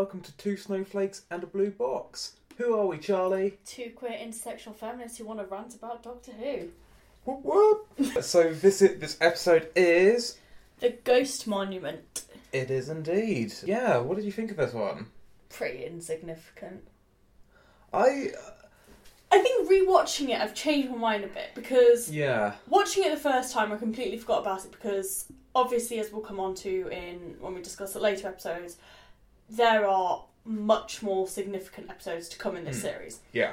and welcome to Two Snowflakes and a Blue Box. Who are we, Charlie? Two queer intersectional feminists who want to rant about Doctor Who. Whoop whoop. so this is, this episode is. The Ghost Monument. It is indeed. Yeah. What did you think of this one? Pretty insignificant. I. Uh, I think rewatching it, I've changed my mind a bit because Yeah. watching it the first time, I completely forgot about it because obviously, as we'll come on to in when we discuss the later episodes, there are much more significant episodes to come in this Hmm. series. Yeah.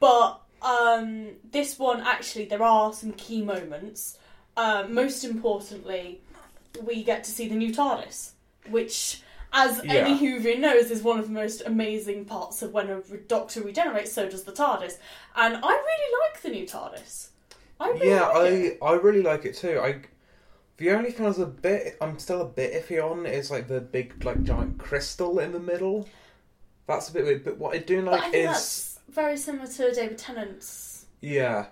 But um, this one, actually, there are some key moments. Um, most importantly, we get to see the new TARDIS, which, as any Yeah. Whovian knows, is one of the most amazing parts of when a re- Doctor regenerates. So does the TARDIS, and I really like the new TARDIS. I really yeah, like I it. I really like it too. I the only thing I was a bit I'm still a bit iffy on is like the big like giant crystal in the middle. That's a bit weird. But what I do I like think is that's very similar to David Tennant's. yeah,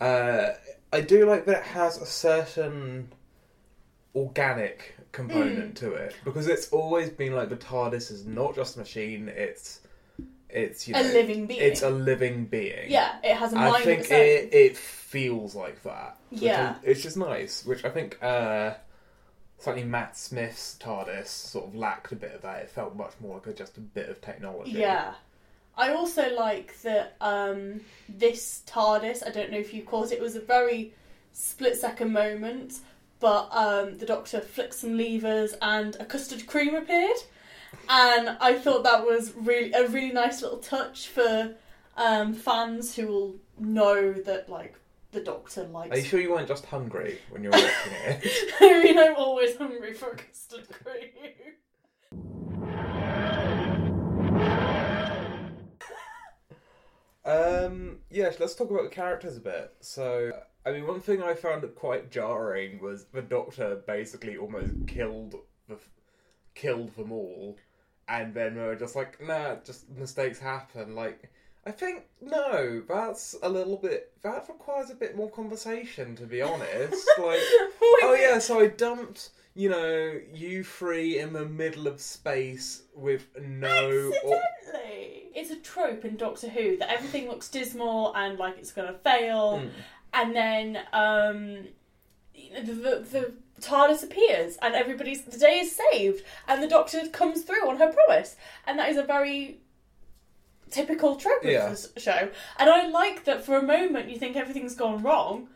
uh, I do like that it has a certain organic component Mm. to it because it's always been like the TARDIS is not just a machine. It's it's you know a living being. it's a living being. yeah, it has a I mind of think it, it feels like that. Yeah. is- it's just nice. Which I think uh, certainly Matt Smith's TARDIS sort of lacked a bit of that. It felt much more like a, just a bit of technology. Yeah. I also like that um, this TARDIS, I don't know if you caught it, it was a very split second moment, but um, the Doctor flicked some levers and a custard cream appeared. And I thought that was really a really nice little touch for um, fans who will know that like the Doctor likes. Are you sure you weren't just hungry when you were watching it? I mean, I'm always hungry for a custard cream. Um, yeah, let's talk about the characters a bit. So, I mean, one thing I found quite jarring was the Doctor basically almost killed the killed them all, and then we were just like, nah, just mistakes happen. Like, I think no, that's a little bit. That requires a bit more conversation, to be honest. like, oh yeah, so I dumped. You know, you three in the middle of space with no. Or, Accidentally. It's a trope in Doctor Who that everything looks dismal and like it's gonna fail, Mm. and then um, you know, the, the, the TARDIS appears and everybody's the day is saved, and the Doctor comes through on her promise, and that is a very typical trope Yeah. of this show. And I like that for a moment you think everything's gone wrong,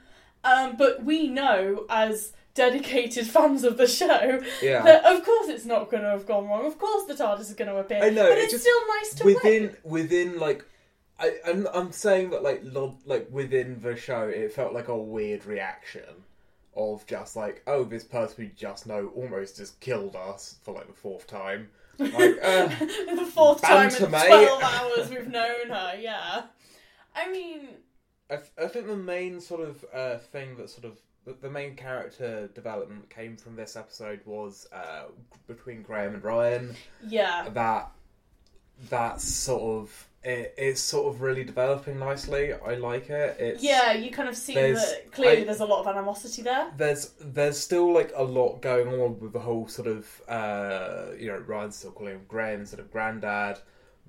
um, but we know as dedicated fans of the show yeah. that of course it's not going to have gone wrong. Of course the TARDIS is going to appear. I know, but it it's just- still nice to within wait. within like I, I'm, I'm saying that like lo- like within the show it felt like a weird reaction of just like oh this person we just know almost just killed us for like the fourth time like uh, the fourth time banter, in mate. twelve hours we've known her. Yeah, I mean, I, th- I think the main sort of uh, thing that sort of the, the main character development came from this episode was uh, between Graham and Ryan yeah, that that sort of it, it's sort of really developing nicely I like it it's yeah. You kind of see that clearly I- there's a lot of animosity there. there's there's still like a lot going on with the whole sort of uh you know Ryan's still calling him Graham instead of granddad,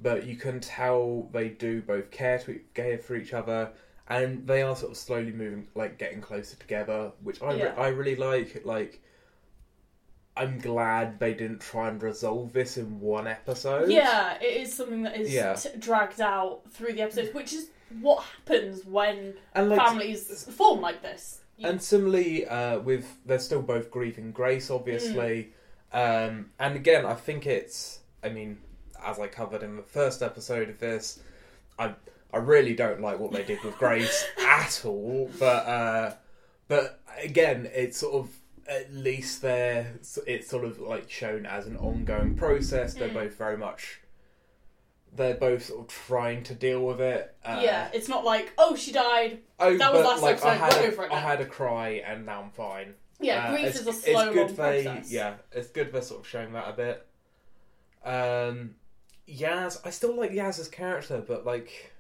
but you can tell they do both care to care for each other, and they are sort of slowly moving like getting closer together, which I re- I really like. Like, I'm glad they didn't try and resolve this in one episode. Yeah, it is something that is Yeah. t- dragged out through the episodes, which is what happens when like families form like this. You- And similarly, uh, with they're still both grieving Grace, obviously, um, and again, I think it's. I mean, as I covered in the first episode of this, I I really don't like what they did with Grace at all. But uh, but again, it's sort of at least they're it's sort of like shown as an ongoing process. They're Mm. both very much. They're both sort of trying to deal with it. Uh, yeah, it's not like oh she died. Oh, That was last like, episode, I had, we're a, over it I had a cry and now I'm fine. Yeah, Uh, grief it's- is a it's slow, good long they, process. Yeah, it's good they're sort of showing that a bit. Um, Yaz, I still like Yaz's character, but like,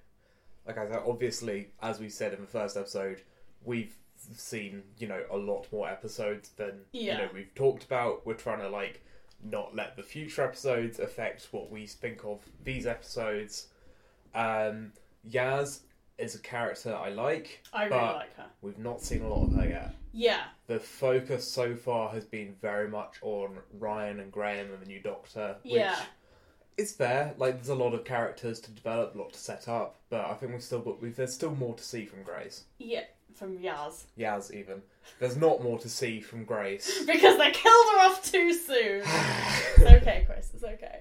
like I said, obviously, as we said in the first episode, we've seen you know a lot more episodes than Yeah. you know we've talked about. We're trying to like not let the future episodes affect what we think of these episodes. Um, Yaz is a character I like. I really like her. We've not seen a lot of her yet. Yeah, The focus so far has been very much on Ryan and Graham and the new Doctor, which Yeah. is fair. Like, there's a lot of characters to develop, a lot to set up, but I think we've still got we've, there's still more to see from Grace. yeah, from Yaz. Yaz, even there's not more to see from Grace. Because they killed her off too soon. It's okay, Chris. It's okay.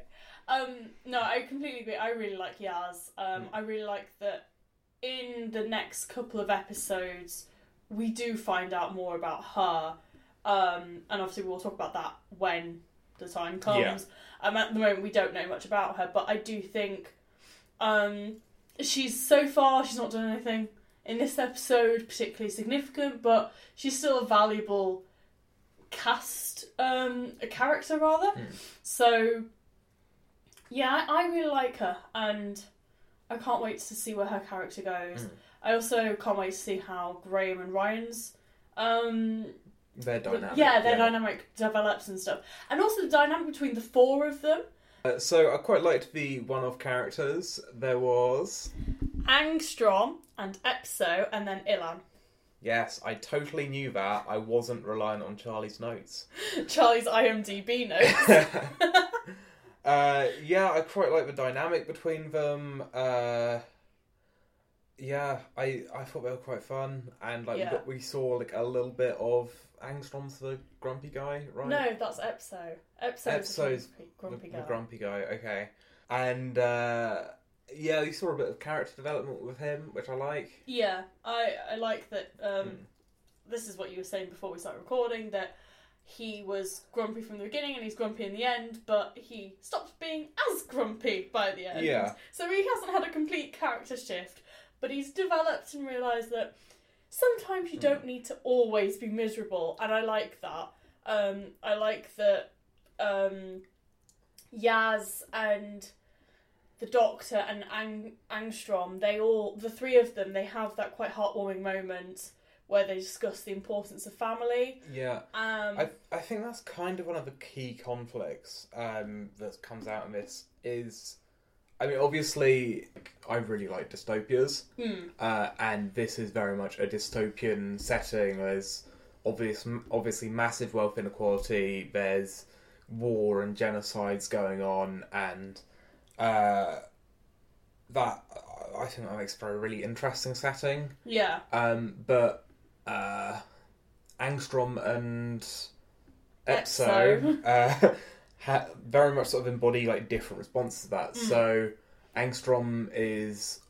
Um, no, I completely agree. I really like Yaz. Um, Mm. I really like that in the next couple of episodes, we do find out more about her. Um, and obviously, we'll talk about that when the time comes. Yeah. Um, at the moment, we don't know much about her, but I do think um, she's so far she's not done anything in this episode particularly significant, but she's still a valuable cast um, a character rather. Hmm. So yeah, I, I really like her, and I can't wait to see where her character goes. Hmm. I also can't wait to see how Graham and Ryan's um Their dynamic. yeah their dynamic develops and stuff, and also the dynamic between the four of them. Uh, so I quite liked the one-off characters. There was Angstrom and Epzo, and then Ilin. yes, I totally knew that. I wasn't relying on Charlie's notes. Charlie's IMDb notes. uh, yeah, I quite like the dynamic between them. Uh, yeah, I I thought they were quite fun, and like Yeah. we, got, we saw like a little bit of Angstrom's the grumpy guy, right? No, that's Epzo. Epzo's Epzo's the grumpy, grumpy guy. the grumpy guy. Okay, and uh, yeah, you saw a bit of character development with him, which I like. Yeah, I I like that. Um, Mm. This is what you were saying before we started recording that he was grumpy from the beginning and he's grumpy in the end, but he stops being as grumpy by the end. Yeah. So he hasn't had a complete character shift, but he's developed and realised that sometimes you Mm. don't need to always be miserable, and I like that. Um, I like that um, Yaz and the Doctor and Ang- Angstrom, they all, the three of them, they have that quite heartwarming moment where they discuss the importance of family. Yeah, Um, I I think that's kind of one of the key conflicts um, that comes out in this is, I mean, obviously, I really like dystopias, hmm, uh, and this is very much a dystopian setting. There's obvious, obviously massive wealth inequality. There's war and genocides going on, and uh, that I think that makes for a really interesting setting. yeah, Um, but uh, Angstrom and Epzo, uh, ha- very much sort of embody like different responses to that. Mm. So Angstrom is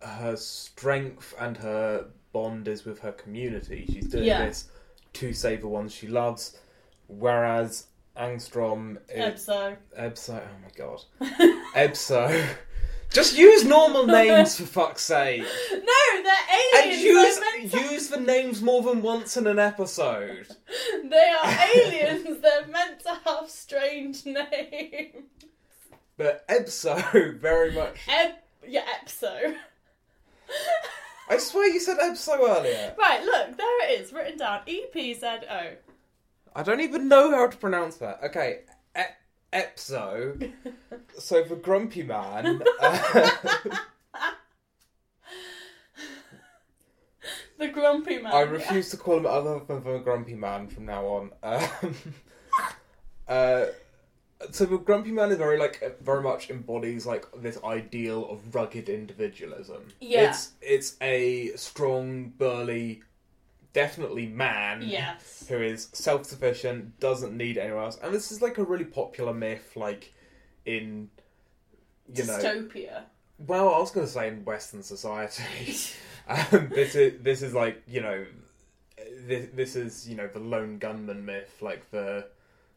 her strength and her bond is with her community. She's doing Yeah. this to save the ones she loves, whereas Angstrom is Epzo. Ebso. Oh my god, Ebso. Just use normal names for fuck's sake. No, they're And aliens. use they're, meant to- use the names more than once in an episode. they are aliens. they're meant to have strange names. But Ebso very much. Eb, yeah, Epzo. I swear you said Ebso earlier. right, look, there it is, written down. E P Z O. I don't even know how to pronounce that. Okay, e- Epzo. So the Grumpy Man. uh, The grumpy man. I refuse to call him other than the Grumpy Man from now on. Um, uh, so the Grumpy Man is very like very much embodies like this ideal of rugged individualism. Yeah. It's it's a strong, burly, definitely man. Yes. Who is self sufficient, doesn't need anyone else, and this is like a really popular myth, like in you know. Dystopia. Well, I was going to say in Western society. um, this is this is like you know, this this is you know the lone gunman myth, like the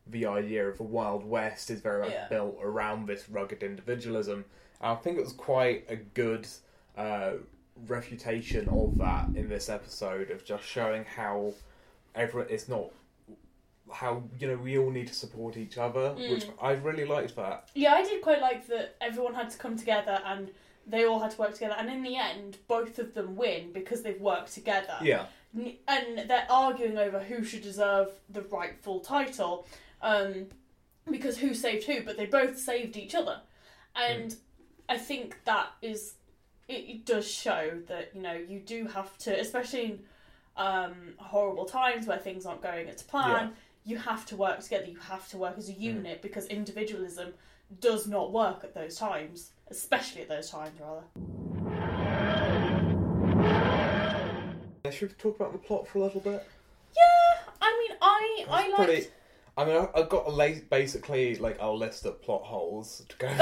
the idea of the Wild West is very much Yeah. built around this rugged individualism. I think it was quite a good uh, refutation of that in this episode of just showing how everyone it's not how you know we all need to support each other, which Mm. I really liked that. Yeah, I did quite like that everyone had to come together and they all had to work together, and in the end, both of them win because they've worked together. Yeah. And they're arguing over who should deserve the rightful title. Um, because who saved who, but they both saved each other, and I think that is it, does show that you know you do have to, especially in um, horrible times where things aren't going as planned. You have to work together. You have to work as a unit because individualism does not work at those times, especially at those times, rather. Yeah, Should we talk about the plot for a little bit? Yeah, I mean, I I That's liked. pretty- I mean, I've got a la- basically like a list of plot holes to go.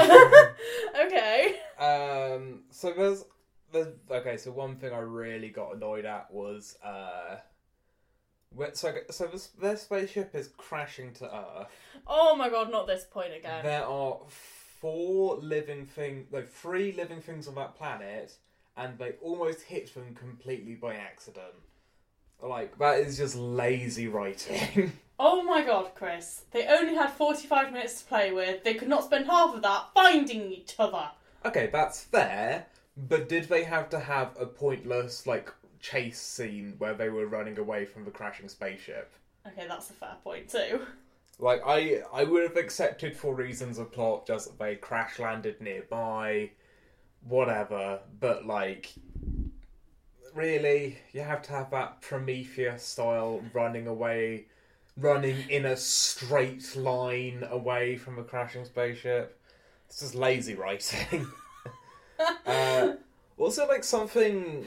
through. okay. um, so there's, there's okay. So one thing I really got annoyed at was uh, when- so so this their spaceship is crashing to Earth. Oh my god, not this point again. There are four living things, no, three living things on that planet, and they almost hit them completely by accident. Like that is just lazy writing. Oh my god, Chris. They only had 45 minutes to play with. They could not spend half of that finding each other. okay, that's fair, but did they have to have a pointless like chase scene where they were running away from the crashing spaceship? Okay, that's a fair point too. Like I, I would have accepted for reasons of plot, just that they crash landed nearby, whatever. But like, really, you have to have that Prometheus style running away, running in a straight line away from a crashing spaceship. This is lazy writing. uh, also, like something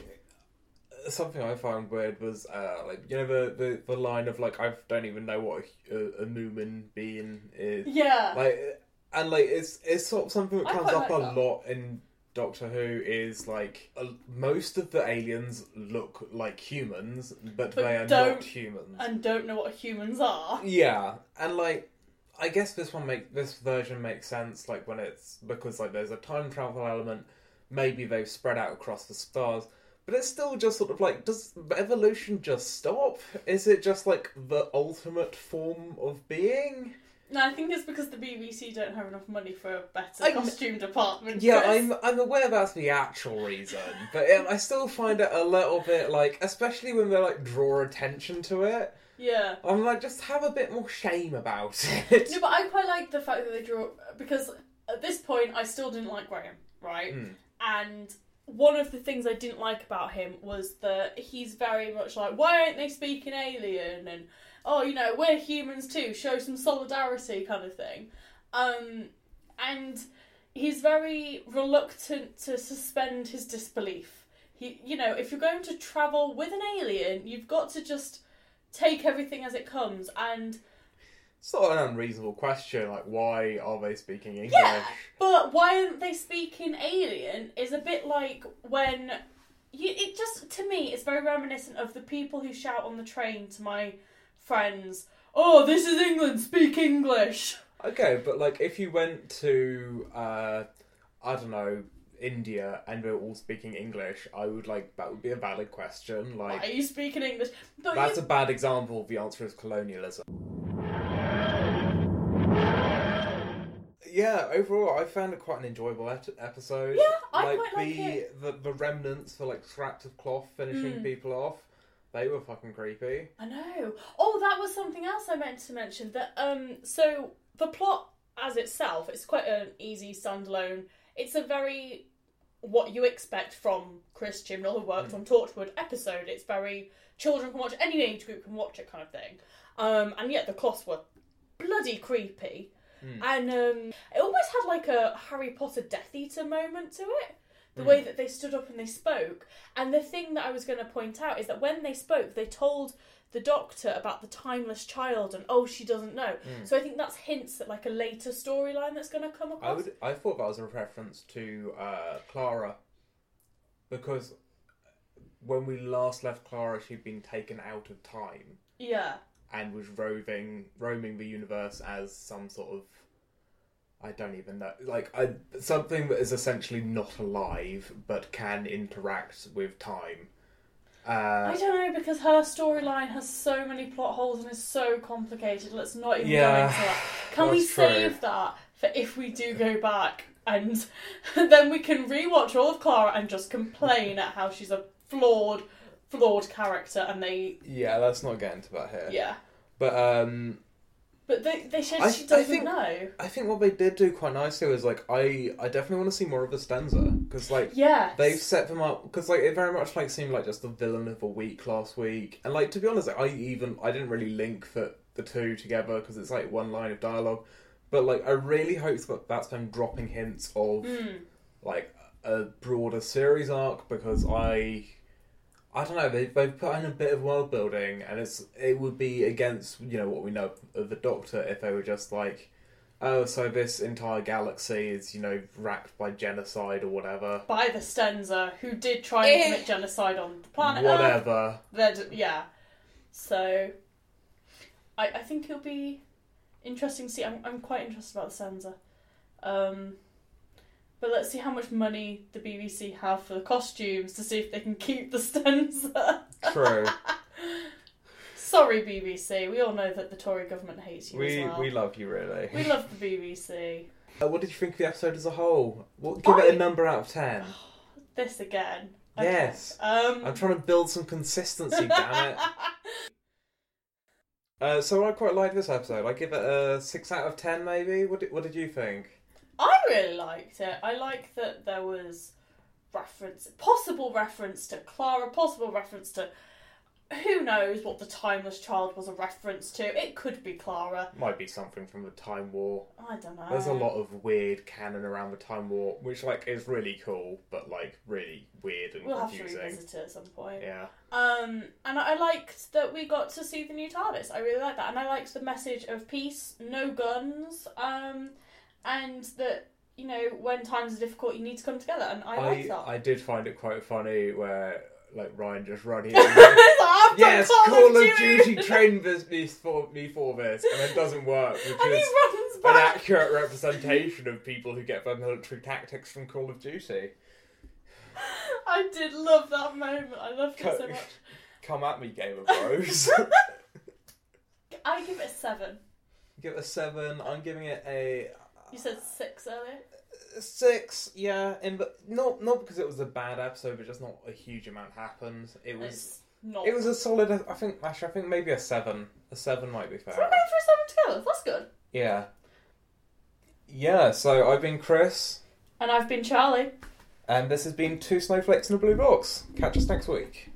something I found weird was uh, like you know the, the, the line of like I don't even know what a, a, Moomin being is Yeah. like and like it's it's sort of something that I comes up a that. lot in Doctor Who is like uh, most of the aliens look like humans but, But they are not humans. and don't know what humans are. yeah and like I guess this one make this version makes sense like when it's because like there's a time travel element maybe they've spread out across the stars but it's still just sort of like does evolution just stop? Is it just like the ultimate form of being No, I think it's because the BBC don't have enough money for a better I'm- costume department. yeah Chris. i'm i'm aware that's the actual reason but um, i still find it a little bit like especially when they like draw attention to it Yeah. i'm like just have a bit more shame about it No, but I quite like the fact that they draw because at this point I still didn't like Graham, right? Mm. And one of the things I didn't like about him was that he's very much like, why aren't they speaking alien? And oh, you know, we're humans too. Show some solidarity, kind of thing. Um, and he's very reluctant to suspend his disbelief. He, you know, if you're going to travel with an alien, you've got to just take everything as it comes and It's not an unreasonable question. Like, why are they speaking English? Yeah. But why aren't they speaking alien is a bit like when you, it just to me it's very reminiscent of the people who shout on the train to my friends, "Oh, this is England, speak English." Okay, but like, if you went to, uh, I don't know, India and they were all speaking English, I would like that would be a valid question. Like, are you speaking English? But that's you, a bad example. The answer is colonialism. Yeah, overall, I found it quite an enjoyable et- episode. Yeah, I like quite like the, it. the the remnants for like scraps of cloth finishing Mm. people off. They were fucking creepy. I know. Oh, that was something else I meant to mention. That um, so the plot as itself, it's quite an easy standalone. It's a very what you expect from Chris Chibnall, who worked on Torchwood episode. It's very children can watch, any age group can watch it kind of thing. Um, and yet the cloths were bloody creepy, Mm. and um, it almost had like a Harry Potter Death Eater moment to it. The Mm. way that they stood up and they spoke, and the thing that I was going to point out is that when they spoke, they told the doctor about the timeless child, and oh, she doesn't know. Mm. So I think that's hints at like a later storyline that's going to come I across. would. I thought that was a reference to uh, Clara, because when we last left Clara, she'd been taken out of time Yeah, and was roving, roaming the universe as some sort of. I don't even know, like I, something that is essentially not alive but can interact with time. Uh, I don't know because her storyline has so many plot holes and is so complicated. Let's not even Yeah, go into that. Can we that's true. save that for if we do go back and then we can rewatch all of Clara and just complain at how she's a flawed, flawed character and they yeah, let's not get into that here. yeah But um But they, they said I- she doesn't think- know. I think what they did do quite nicely was like I I definitely want to see more of the Stenza because like yeah they've set them up because like it very much like seemed like just the villain of a week last week and like to be honest like, I even I didn't really link the the two together because it's like one line of dialogue but like I really hope that that's them dropping hints of Mm. like a broader series arc because I I don't know they they've put in a bit of world building and it's it would be against you know what we know of the Doctor if they were just like oh so this entire galaxy is you know racked by genocide or whatever By the Stenza, who did try and Eh. commit genocide on the planet Earth. whatever They're yeah. So, I I think it'll be interesting to see. I'm I'm quite interested about the Stenza. Um, but let's see how much money the BBC have for the costumes to see if they can keep the Stenza. true Sorry, BBC. We all know that the Tory government hates you we as well. we love you really We love the BBC. Uh, what did you think of the episode as a whole what, give it a number out of 10 This again. Yes. Um. I'm trying to build some consistency damn it Uh, so I quite like this episode. I give it a six out of ten, maybe. What did, what did you think? I really liked it. I like that there was reference, possible reference to Clara, possible reference to who knows what the timeless child was a reference to. It could be Clara. Might be something from the Time War. I don't know. There's a lot of weird canon around the Time War, which like is really cool, but like really weird and confusing We'll have to revisit it at some point. Yeah, Um, and I liked that we got to see the new TARDIS. I really like that, and I liked the message of peace, no guns, um, and that you know when times are difficult, you need to come together. And I, I like that. I did find it quite funny where like Ryan just running. Like, yes, Call, Call of Duty trained this, me for me for this, and it doesn't work, which and is an accurate representation of people who get their military tactics from Call of Duty. I did love that moment. I loved it so much. Come at me, Game of Thrones. I give it a seven. Give it a seven. I'm giving it a You said six earlier. six. Yeah, and but not not because it was a bad episode, but just not a huge amount happened. It was It's not. it was a solid. I think actually, I think maybe a seven. A seven might be fair. So we're going for a seven together. That's good. Yeah. Yeah. So I've been Chris, And I've been Charlie. and this has been two snowflakes in a blue box. Catch us next week.